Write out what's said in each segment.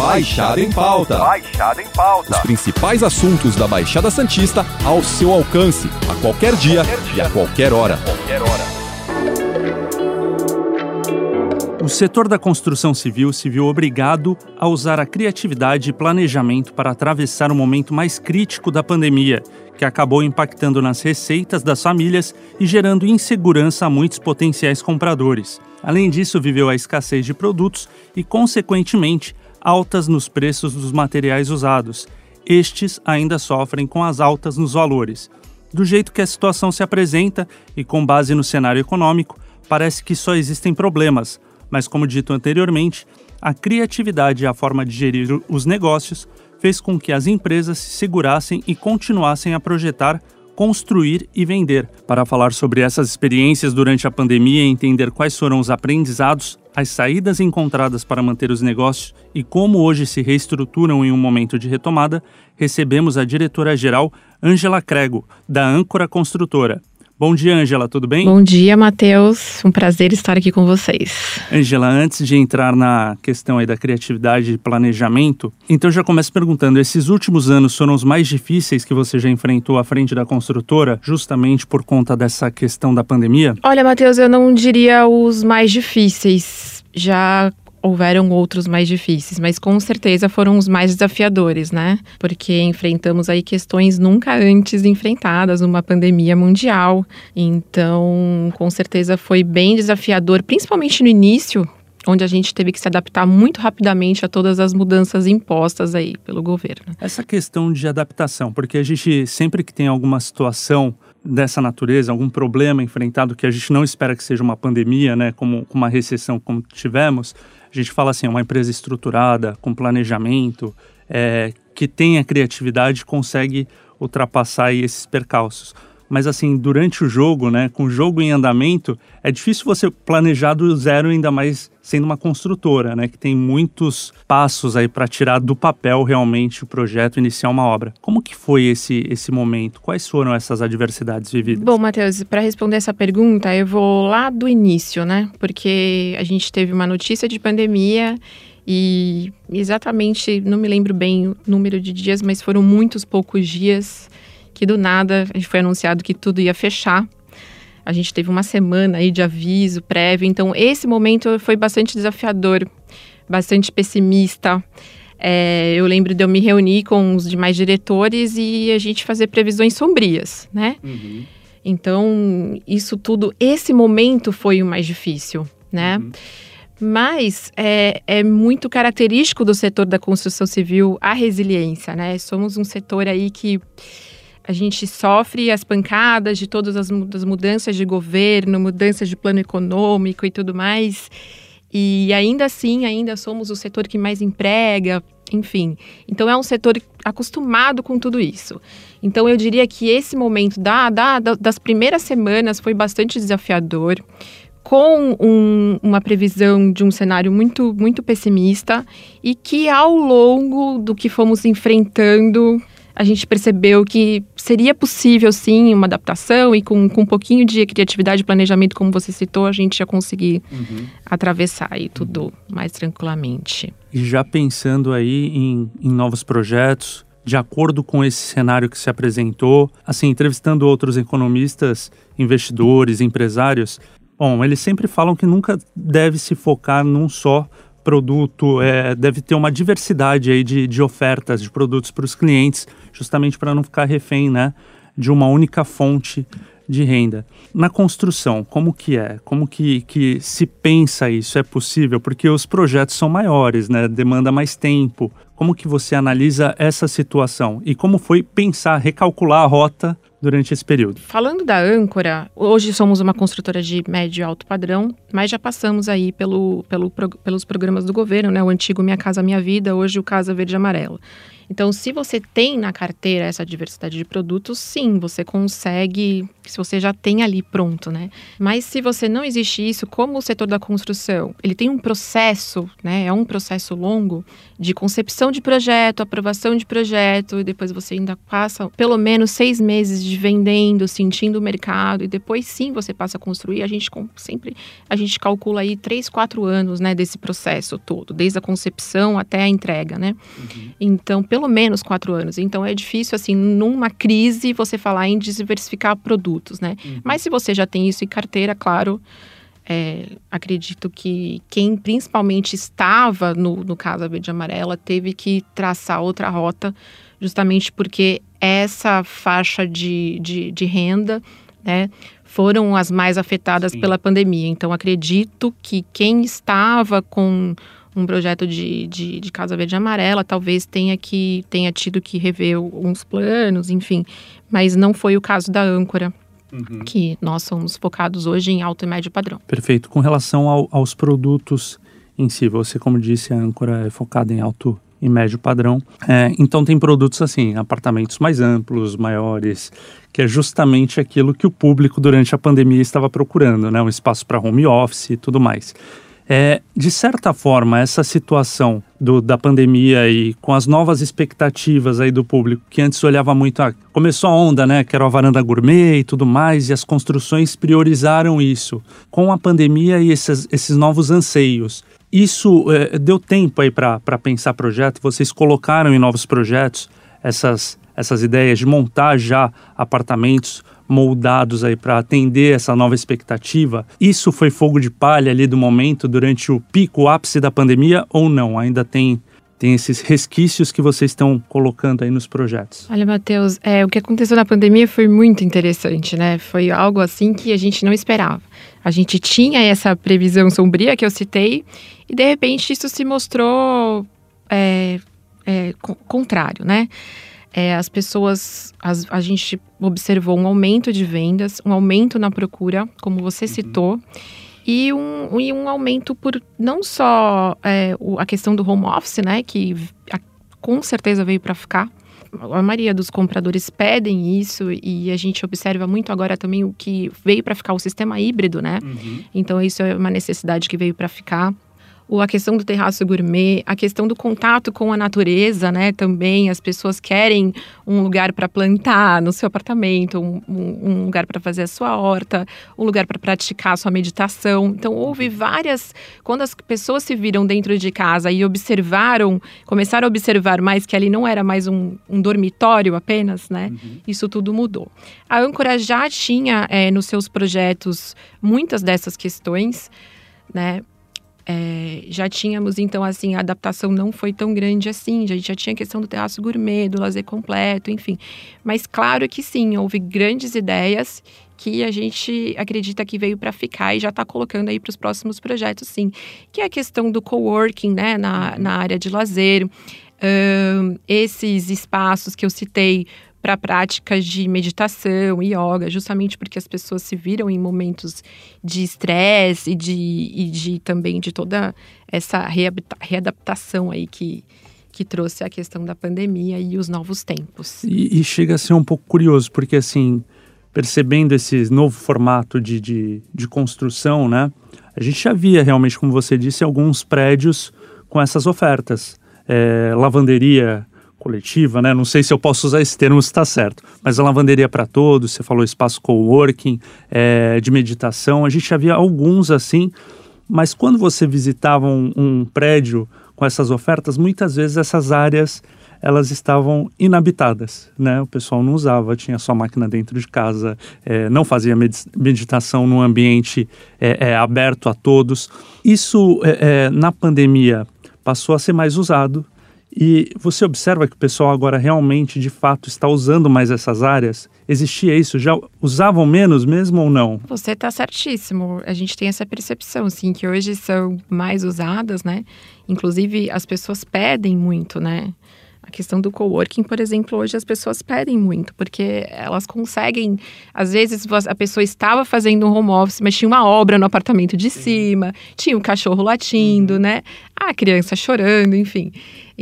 Baixada em Pauta. Baixada em Pauta. Os principais assuntos da Baixada Santista ao seu alcance, a qualquer dia, Qualquer dia. e a qualquer hora. Qualquer hora. O setor da construção civil se viu obrigado a usar a criatividade e planejamento para atravessar o momento mais crítico da pandemia, que acabou impactando nas receitas das famílias e gerando insegurança a muitos potenciais compradores. Além disso, viveu a escassez de produtos e, consequentemente, altas nos preços dos materiais usados. Estes ainda sofrem com as altas nos valores. Do jeito que a situação se apresenta e com base no cenário econômico, parece que só existem problemas, mas como dito anteriormente, a criatividade e a forma de gerir os negócios fez com que as empresas se segurassem e continuassem a projetar, construir e vender. Para falar sobre essas experiências durante a pandemia e entender quais foram os aprendizados, as saídas encontradas para manter os negócios e como hoje se reestruturam em um momento de retomada, recebemos a diretora-geral Ângela Crego, da Âncora Construtora. Bom dia, Ângela, tudo bem? Bom dia, Matheus. Um prazer estar aqui com vocês. Angela, antes de entrar na questão aí da criatividade e planejamento, então eu já começo perguntando, esses últimos anos foram os mais difíceis que você já enfrentou à frente da construtora, justamente por conta dessa questão da pandemia? Olha, Matheus, eu não diria os mais difíceis. Já houveram outros mais difíceis, mas com certeza foram os mais desafiadores, né? Porque enfrentamos aí questões nunca antes enfrentadas numa pandemia mundial. Então, com certeza foi bem desafiador, principalmente no início, onde a gente teve que se adaptar muito rapidamente a todas as mudanças impostas aí pelo governo. Essa questão de adaptação, porque a gente sempre que tem alguma situação dessa natureza, algum problema enfrentado que a gente não espera que seja uma pandemia, né, como uma recessão como tivemos, a gente fala assim, uma empresa estruturada, com planejamento, é, que tenha criatividade, consegue ultrapassar esses percalços. Mas assim, durante o jogo, né, com o jogo em andamento, é difícil você planejar do zero, ainda mais sendo uma construtora, né, que tem muitos passos aí para tirar do papel realmente o projeto, iniciar uma obra. Como que foi esse esse momento? Quais foram essas adversidades vividas? Bom, Matheus, para responder essa pergunta, eu vou lá do início, né? Porque a gente teve uma notícia de pandemia e exatamente, não me lembro bem o número de dias, mas foram muitos poucos dias que do nada a gente foi anunciado que tudo ia fechar. A gente teve uma semana aí de aviso prévio, então esse momento foi bastante desafiador, bastante pessimista. É, eu lembro de eu me reunir com os demais diretores e a gente fazer previsões sombrias, né? Uhum. Então, isso tudo, esse momento foi o mais difícil, né? Uhum. Mas é, é muito característico do setor da construção civil a resiliência, né? Somos um setor aí que a gente sofre as pancadas de todas as, mu- as mudanças de governo, mudanças de plano econômico e tudo mais. E ainda assim, ainda somos o setor que mais emprega, enfim. Então é um setor acostumado com tudo isso. Então eu diria que esse momento da- da- das primeiras semanas foi bastante desafiador, com um- uma previsão de um cenário muito, muito pessimista e que ao longo do que fomos enfrentando a gente percebeu que seria possível sim uma adaptação e com, com um pouquinho de criatividade e planejamento, como você citou, a gente ia conseguir Uhum. atravessar aí tudo mais tranquilamente. E já pensando aí em, em novos projetos, de acordo com esse cenário que se apresentou, assim, entrevistando outros economistas, investidores, empresários, bom, eles sempre falam que nunca deve se focar num só produto, é, deve ter uma diversidade aí de, de ofertas de produtos para os clientes, justamente para não ficar refém, né, de uma única fonte de renda. Na construção, como que é? Como que, que se pensa isso? É possível? Porque os projetos são maiores, né? Demanda mais tempo. Como que você analisa essa situação? E como foi pensar, recalcular a rota durante esse período? Falando da âncora, hoje somos uma construtora de médio e alto padrão, mas já passamos aí pelo, pelo, pelos programas do governo, né? O antigo Minha Casa Minha Vida, hoje o Casa Verde Amarelo. Então, se você tem na carteira essa diversidade de produtos, sim, você consegue, se você já tem ali pronto, né? Mas se você não existe isso, como o setor da construção, ele tem um processo, né? É um processo longo de concepção de projeto, aprovação de projeto, e depois você ainda passa pelo menos seis meses de vendendo, sentindo o mercado, e depois sim você passa a construir. A gente sempre a gente calcula aí três, quatro anos, né, desse processo todo, desde a concepção até a entrega, né? Uhum. Então, pelo menos quatro anos. Então, é difícil, assim, numa crise, você falar em diversificar produtos, né? Uhum. Mas se você já tem isso em carteira, claro, é, acredito que quem principalmente estava no, no caso da verde amarela teve que traçar outra rota, justamente porque essa faixa de, de, de renda, né, foram as mais afetadas Sim. pela pandemia. Então, acredito que quem estava com um projeto de, de, de, Casa Verde Amarela, talvez tenha, que, tenha tido que rever alguns planos, enfim. Mas não foi o caso da âncora, uhum. que nós somos focados hoje em alto e médio padrão. Perfeito. Com relação ao, aos produtos em si, você, como disse, a âncora é focada em alto e médio padrão. É, então tem produtos assim, apartamentos mais amplos, maiores, que é justamente aquilo que o público durante a pandemia estava procurando, né? Um espaço para home office e tudo mais. É, de certa forma, essa situação do, da pandemia e com as novas expectativas aí do público, que antes olhava muito a. Começou a onda, né? Que era a varanda gourmet e tudo mais, e as construções priorizaram isso. Com a pandemia e esses, esses novos anseios, isso é, deu tempo aí para pensar projeto? Vocês colocaram em novos projetos essas, essas ideias de montar já apartamentos moldados aí para atender essa nova expectativa? Isso foi fogo de palha ali do momento durante o pico, o ápice da pandemia ou não? Ainda tem tem esses resquícios que vocês estão colocando aí nos projetos? Olha, Matheus, é, o que aconteceu na pandemia foi muito interessante, né? Foi algo assim que a gente não esperava. A gente tinha essa previsão sombria que eu citei e de repente isso se mostrou é, é, contrário, né? É, as pessoas, as, a gente observou um aumento de vendas, um aumento na procura, como você uhum. citou, e um, e um aumento por não só é, a questão do home office, né, que a, com certeza veio para ficar. A maioria dos compradores pedem isso e a gente observa muito agora também o que veio para ficar o sistema híbrido, né? Uhum. Então isso é uma necessidade que veio para ficar a questão do terraço gourmet, a questão do contato com a natureza, né? Também as pessoas querem um lugar para plantar no seu apartamento, um, um lugar para fazer a sua horta, um lugar para praticar a sua meditação. Então houve várias. Quando as pessoas se viram dentro de casa e observaram, começaram a observar mais que ali não era mais um, um dormitório apenas, né? Uhum. Isso tudo mudou. A âncora já tinha é, nos seus projetos muitas dessas questões. Né? É, já tínhamos, então, assim, a adaptação não foi tão grande assim. A gente já tinha a questão do terraço gourmet, do lazer completo, enfim. Mas claro que sim, houve grandes ideias que a gente acredita que veio para ficar e já está colocando aí para os próximos projetos, sim. Que é a questão do coworking, né, na, na área de lazer. Esses espaços que eu citei para práticas de meditação e yoga, justamente porque as pessoas se viram em momentos de estresse e de, e de também de toda essa readaptação aí que, que trouxe a questão da pandemia e os novos tempos. E, e, chega a ser um pouco curioso, porque assim, percebendo esse novo formato de, de, de construção, né? A gente já via realmente, como você disse, alguns prédios com essas ofertas. É, lavanderia coletiva, né? Não sei se eu posso usar esse termo se está certo, mas a lavanderia para todos, você falou espaço coworking, é, de meditação, a gente já via alguns assim, mas quando você visitava um, um prédio com essas ofertas, muitas vezes essas áreas elas estavam inabitadas, né? O pessoal não usava, tinha sua máquina dentro de casa, é, não fazia meditação num ambiente é, é, aberto a todos. Isso é, é, na pandemia passou a ser mais usado e você observa que o pessoal agora realmente, de fato, está usando mais essas áreas? Existia isso? Já usavam menos mesmo ou não? Você está certíssimo. A gente tem essa percepção, sim, que hoje são mais usadas, né? Inclusive, as pessoas pedem muito, né? A questão do coworking, por exemplo, hoje as pessoas pedem muito, porque elas conseguem. Às vezes a pessoa estava fazendo um home office, mas tinha uma obra no apartamento de cima, tinha um cachorro latindo, uhum. né? A criança chorando, enfim.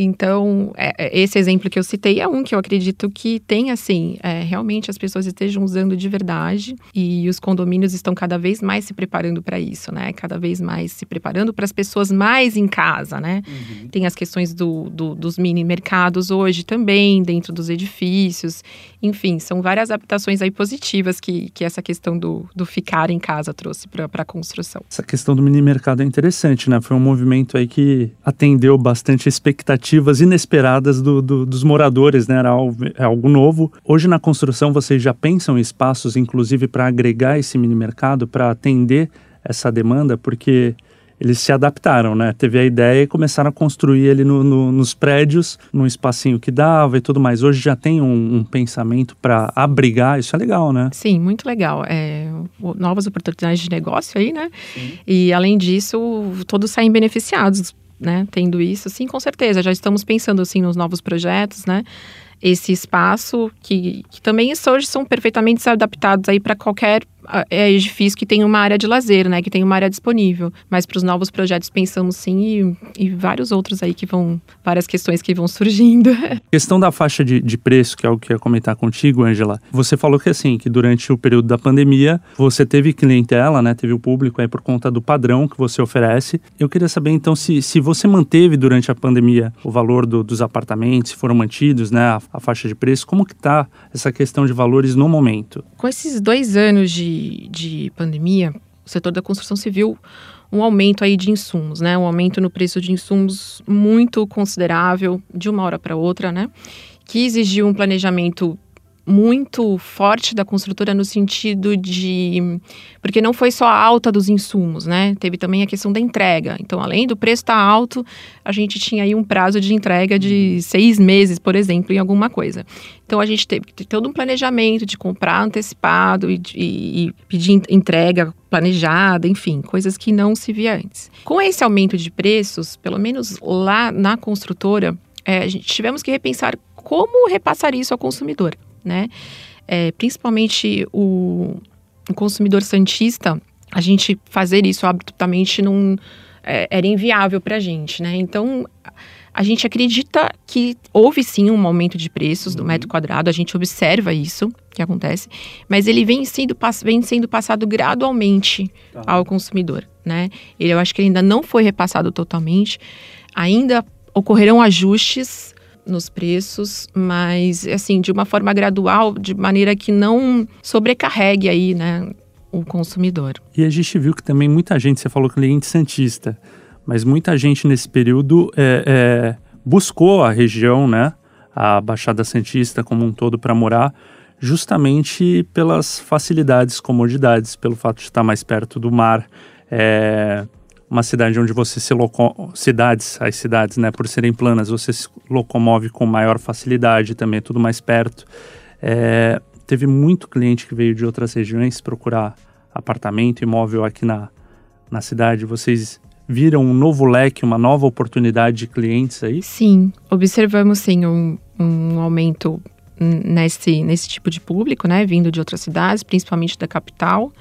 Então, é, é, esse exemplo que eu citei é um que eu acredito que tem, assim, é, realmente as pessoas estejam usando de verdade e os condomínios estão cada vez mais se preparando para isso, né? Cada vez mais se preparando para as pessoas mais em casa, né? Uhum. Tem as questões do, do, dos mini mercados hoje também, dentro dos edifícios. Enfim, são várias adaptações aí positivas que, que essa questão do, do ficar em casa trouxe para a construção. Essa questão do mini mercado é interessante, né? Foi um movimento aí que atendeu bastante expectativas inesperadas do, do, dos moradores, né? Era algo, é algo novo. Hoje na construção vocês já pensam em espaços, inclusive, para agregar esse mini mercado, para atender essa demanda, porque eles se adaptaram, né? Teve a ideia e começaram a construir ele no, no, nos prédios, num espacinho que dava e tudo mais. Hoje já tem um, um pensamento para abrigar, isso é legal, né? Sim, muito legal. É, novas oportunidades de negócio aí, né? Sim. E além disso, todos saem beneficiados, né? Tendo isso, sim, com certeza. Já estamos pensando assim nos novos projetos, né? esse espaço que, que também hoje são perfeitamente adaptados aí para qualquer é edifício que tem uma área de lazer, né? Que tem uma área disponível. Mas para os novos projetos pensamos sim e, e, vários outros aí que vão, várias questões que vão surgindo. questão da faixa de, de preço, que é o que eu ia comentar contigo, Angela. Você falou que assim, que durante o período da pandemia, você teve clientela, né? Teve o público aí por conta do padrão que você oferece. Eu queria saber então se, se você manteve durante a pandemia o valor do, dos apartamentos, se foram mantidos, né? A, a faixa de preço, como que tá essa questão de valores no momento? Com esses dois anos de de, pandemia, o setor da construção civil um aumento aí de insumos, né? Um aumento no preço de insumos muito considerável de uma hora para outra, né? Que exigiu um planejamento muito forte da construtora no sentido de. Porque não foi só a alta dos insumos, né? Teve também a questão da entrega. Então, além do preço estar tá alto, a gente tinha aí um prazo de entrega de seis meses, por exemplo, em alguma coisa. Então, a gente teve todo um planejamento de comprar antecipado e, e, e pedir entrega planejada, enfim, coisas que não se via antes. Com esse aumento de preços, pelo menos lá na construtora, é, a gente tivemos que repensar como repassar isso ao consumidor né? É, principalmente o, o, consumidor santista, a gente fazer isso absolutamente não é, era inviável para a gente, né? Então a gente acredita que houve sim um aumento de preços do uhum. metro quadrado, a gente observa isso que acontece, mas ele vem sendo, vem sendo passado gradualmente tá. ao consumidor, né? Ele, eu acho que ele ainda não foi repassado totalmente, ainda ocorrerão ajustes nos preços, mas assim, de uma forma gradual, de maneira que não sobrecarregue aí, né, o consumidor. E a gente viu que também muita gente, você falou cliente santista, mas muita gente nesse período é, é, buscou a região, né, a Baixada Santista como um todo para morar, justamente pelas facilidades, comodidades, pelo fato de estar mais perto do mar, é, uma cidade onde você se loco... cidades, as cidades, né, por serem planas, você se locomove com maior facilidade, também é tudo mais perto. É, teve muito cliente que veio de outras regiões procurar apartamento, imóvel aqui na, na cidade. Vocês viram um novo leque, uma nova oportunidade de clientes aí? Sim, observamos sim um, um aumento nesse, nesse tipo de público, né, vindo de outras cidades, principalmente da capital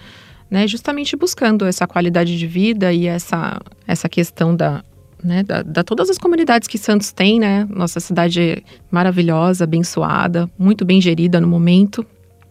né, justamente buscando essa qualidade de vida e essa, essa questão da, né, da, da, todas as comunidades que Santos tem, né? Nossa cidade maravilhosa, abençoada, muito bem gerida no momento.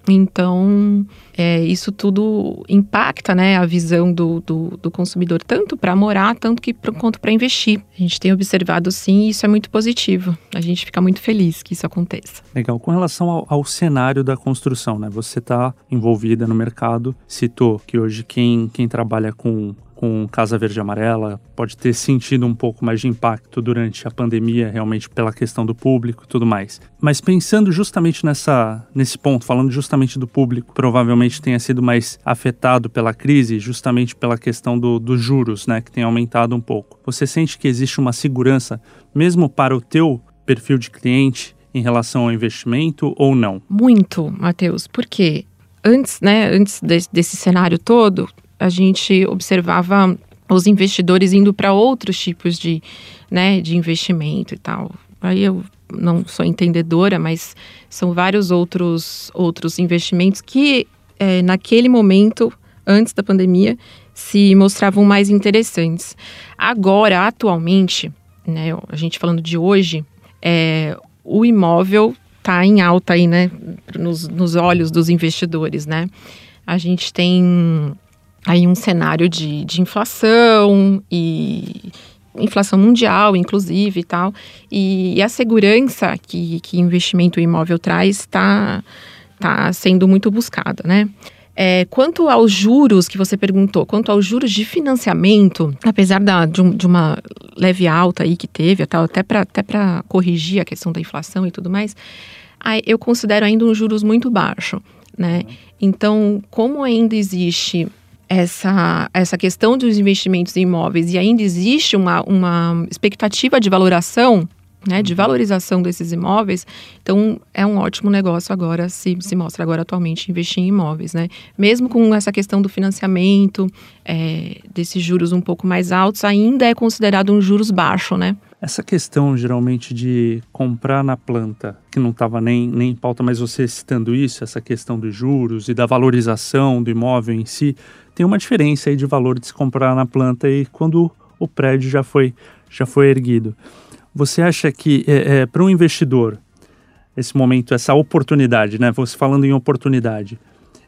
Então, é, isso tudo impacta né, a visão do, do, do consumidor, tanto para morar, tanto que, quanto para investir. A gente tem observado sim, e isso é muito positivo. A gente fica muito feliz que isso aconteça. Legal. Com relação ao, ao cenário da construção, né? Você está envolvida no mercado, citou que hoje quem, quem trabalha com com Casa Verde e Amarela, pode ter sentido um pouco mais de impacto durante a pandemia, realmente pela questão do público e tudo mais. Mas pensando justamente nessa, nesse ponto, falando justamente do público, provavelmente tenha sido mais afetado pela crise, justamente pela questão do, dos juros, né, que tem aumentado um pouco. Você sente que existe uma segurança, mesmo para o teu perfil de cliente, em relação ao investimento ou não? Muito, Matheus, porque antes, né, antes desse, desse cenário todo, a gente observava os investidores indo para outros tipos de, né, de investimento e tal. Aí eu não sou entendedora, mas são vários outros, outros investimentos que, é, naquele momento, antes da pandemia, se mostravam mais interessantes. Agora, atualmente, né, a gente falando de hoje, é, o imóvel está em alta aí, né, nos, nos olhos dos investidores, né? A gente tem aí um cenário de, de inflação e inflação mundial, inclusive, e tal. E, e a segurança que, que investimento imóvel traz está tá sendo muito buscada, né? É, quanto aos juros que você perguntou, quanto aos juros de financiamento, apesar da, de, um, de uma leve alta aí que teve, até para até corrigir a questão da inflação e tudo mais, eu considero ainda um juros muito baixo, né? Então, como ainda existe essa, essa questão dos investimentos em imóveis e ainda existe uma, uma expectativa de valoração, né, de uhum. valorização desses imóveis, então é um ótimo negócio agora, se, se mostra agora atualmente investir em imóveis, né? Mesmo com essa questão do financiamento, é, desses juros um pouco mais altos, ainda é considerado um juros baixo, né? Essa questão, geralmente, de comprar na planta, que não estava nem, nem em pauta, mas você citando isso, essa questão dos juros e da valorização do imóvel em si, tem uma diferença aí de valor de se comprar na planta e quando o prédio já foi, já foi erguido. Você acha que, é, é, para um investidor, esse momento, essa oportunidade, né? Você falando em oportunidade,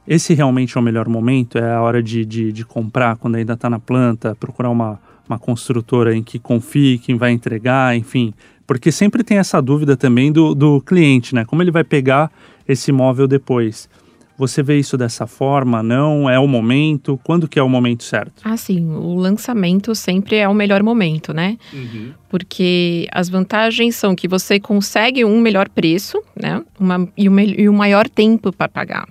esse realmente é o melhor momento? É a hora de, de, de comprar quando ainda está na planta, procurar uma uma construtora em que confie, quem vai entregar, enfim. Porque sempre tem essa dúvida também do, do cliente, né? Como ele vai pegar esse imóvel depois? Você vê isso dessa forma? Não? É o momento? Quando que é o momento certo? Ah, sim. O lançamento sempre é o melhor momento, né? Uhum. Porque as vantagens são que você consegue um melhor preço, né? Uma, e, o, e o maior tempo para pagar.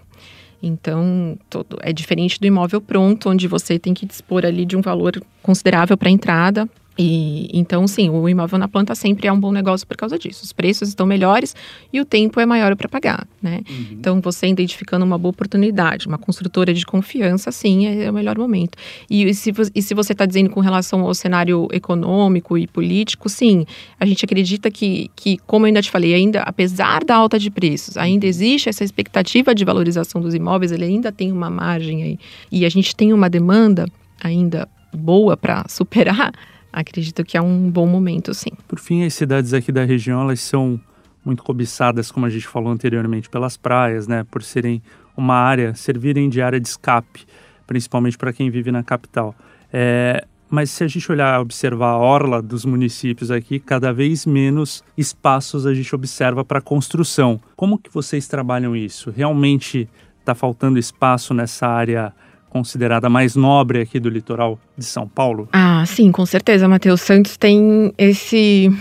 Então, todo, é diferente do imóvel pronto, onde você tem que dispor ali de um valor considerável para a entrada, e então, sim, o imóvel na planta sempre é um bom negócio por causa disso. Os preços estão melhores e o tempo é maior para pagar, né? Uhum. Então, você identificando uma boa oportunidade, uma construtora de confiança, sim, é o melhor momento. E, se, e se você está dizendo com relação ao cenário econômico e político, sim, a gente acredita que, que, como eu ainda te falei, ainda, apesar da alta de preços, ainda uhum. existe essa expectativa de valorização dos imóveis, ele ainda tem uma margem aí. E a gente tem uma demanda ainda boa para superar acredito que é um bom momento, sim. Por fim, as cidades aqui da região, elas são muito cobiçadas, como a gente falou anteriormente, pelas praias, né? Por serem uma área, servirem de área de escape, principalmente para quem vive na capital. É, mas se a gente olhar, observar a orla dos municípios aqui, cada vez menos espaços a gente observa para construção. Como que vocês trabalham isso? Realmente está faltando espaço nessa área considerada mais nobre aqui do litoral de São Paulo? Ah, sim, com certeza. Matheus Santos tem esse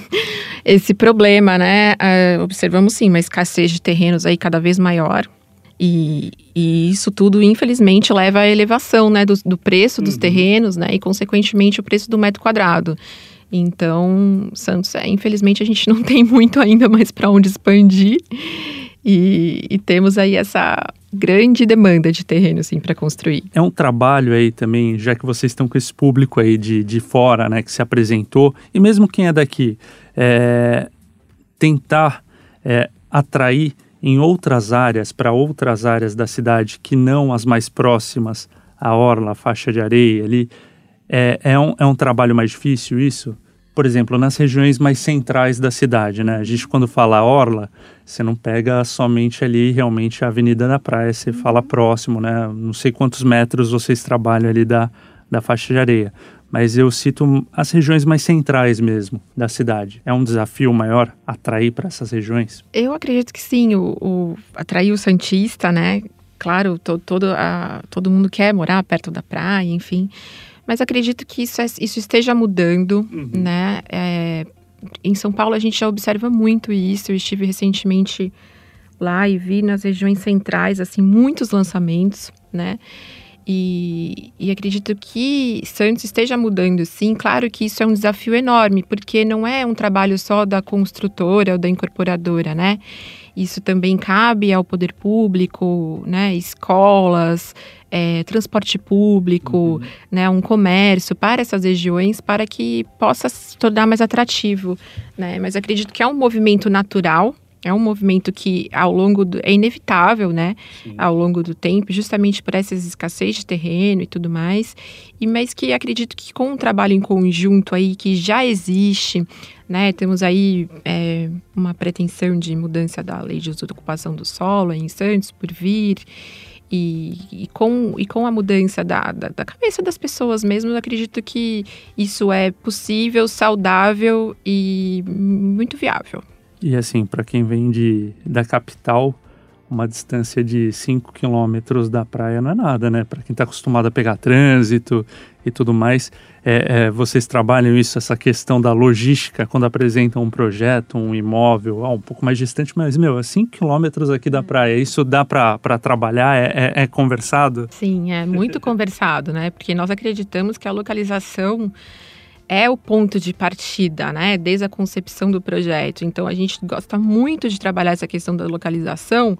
esse problema, né? Uh, observamos sim uma escassez de terrenos aí cada vez maior. E, e isso tudo, infelizmente, leva à elevação né, do, do preço dos uhum. terrenos, né? E, consequentemente, o preço do metro quadrado. Então, Santos, é, infelizmente, a gente não tem muito ainda mais para onde expandir. E, e, temos aí essa grande demanda de terreno, assim, para construir. É um trabalho aí também, já que vocês estão com esse público aí de, de fora, né, que se apresentou, e mesmo quem é daqui, é, tentar é, atrair em outras áreas, para outras áreas da cidade que não as mais próximas, a orla, a faixa de areia ali, é, é, um, é um trabalho mais difícil isso? por exemplo, nas regiões mais centrais da cidade, né? A gente quando fala orla, você não pega somente ali realmente a Avenida da Praia, você fala uhum. próximo, né? Não sei quantos metros vocês trabalham ali da, da faixa de areia, mas eu cito as regiões mais centrais mesmo da cidade. É um desafio maior atrair para essas regiões? Eu acredito que sim, o, o atrair o Santista, né? Claro, to, todo, a, todo mundo quer morar perto da praia, enfim. Mas acredito que isso, é, isso esteja mudando, uhum. né? É, em São Paulo a gente já observa muito isso. Eu estive recentemente lá e vi nas regiões centrais, assim, muitos lançamentos, né? E, e, acredito que Santos esteja mudando, sim. Claro que isso é um desafio enorme, porque não é um trabalho só da construtora ou da incorporadora, né? Isso também cabe ao poder público, né? Escolas, é, transporte público, uhum. né? Um comércio para essas regiões, para que possa se tornar mais atrativo, né? Mas acredito que é um movimento natural, É um movimento que ao longo do, é inevitável, né? Sim. Ao longo do tempo, justamente por essas escassez de terreno e tudo mais. E mas que acredito que com um trabalho em conjunto aí que já existe, né? Temos aí é, uma pretensão de mudança da lei de uso de ocupação do solo em Santos por vir. E, e, com, e com a mudança da, da, da, cabeça das pessoas mesmo, eu acredito que isso é possível, saudável e muito viável. E assim, para quem vem de, da capital, uma distância de 5 quilômetros da praia não é nada, né? Para quem está acostumado a pegar trânsito e tudo mais, é, é, vocês trabalham isso, essa questão da logística, quando apresentam um projeto, um imóvel, ah, um pouco mais distante, mas, meu, é 5 quilômetros aqui da praia, isso dá para trabalhar? É, é, é conversado? Sim, é muito conversado, né? Porque nós acreditamos que a localização é o ponto de partida, né? Desde a concepção do projeto. Então a gente gosta muito de trabalhar essa questão da localização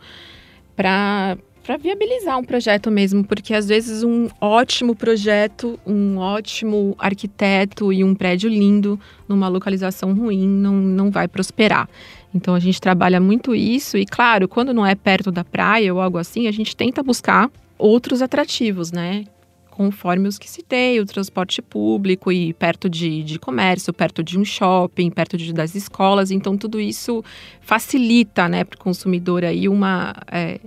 para para viabilizar um projeto mesmo, porque às vezes um ótimo projeto, um ótimo arquiteto e um prédio lindo numa localização ruim não, não vai prosperar. Então a gente trabalha muito isso e claro, quando não é perto da praia ou algo assim, a gente tenta buscar outros atrativos, né? Conforme os que citei, o transporte público e perto de, de comércio, perto de um shopping, perto de, das escolas. Então, tudo isso facilita né, para o consumidor aí uma. É,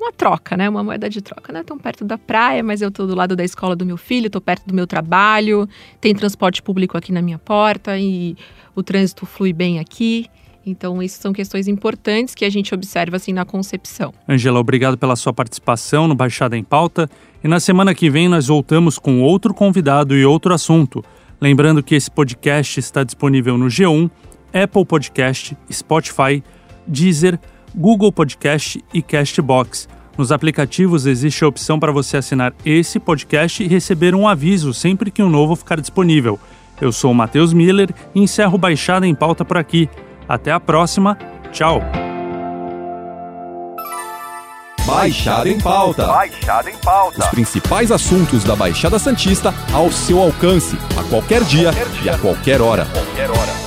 uma troca, né? Uma moeda de troca. Não é tão perto da praia, mas eu estou do lado da escola do meu filho, estou perto do meu trabalho, tem transporte público aqui na minha porta e o trânsito flui bem aqui. Então, isso são questões importantes que a gente observa assim na concepção. Angela, obrigado pela sua participação no Baixada em Pauta. E na semana que vem nós voltamos com outro convidado e outro assunto. Lembrando que esse podcast está disponível no G1, Apple Podcast, Spotify, Deezer, Google Podcast e Castbox. Nos aplicativos existe a opção para você assinar esse podcast e receber um aviso sempre que um novo ficar disponível. Eu sou o Matheus Miller e encerro Baixada em Pauta por aqui. Até a próxima. Tchau. Baixada em pauta. Baixada em pauta. Os principais assuntos da Baixada Santista ao seu alcance, a qualquer dia, a qualquer dia. e a qualquer hora. Qualquer hora.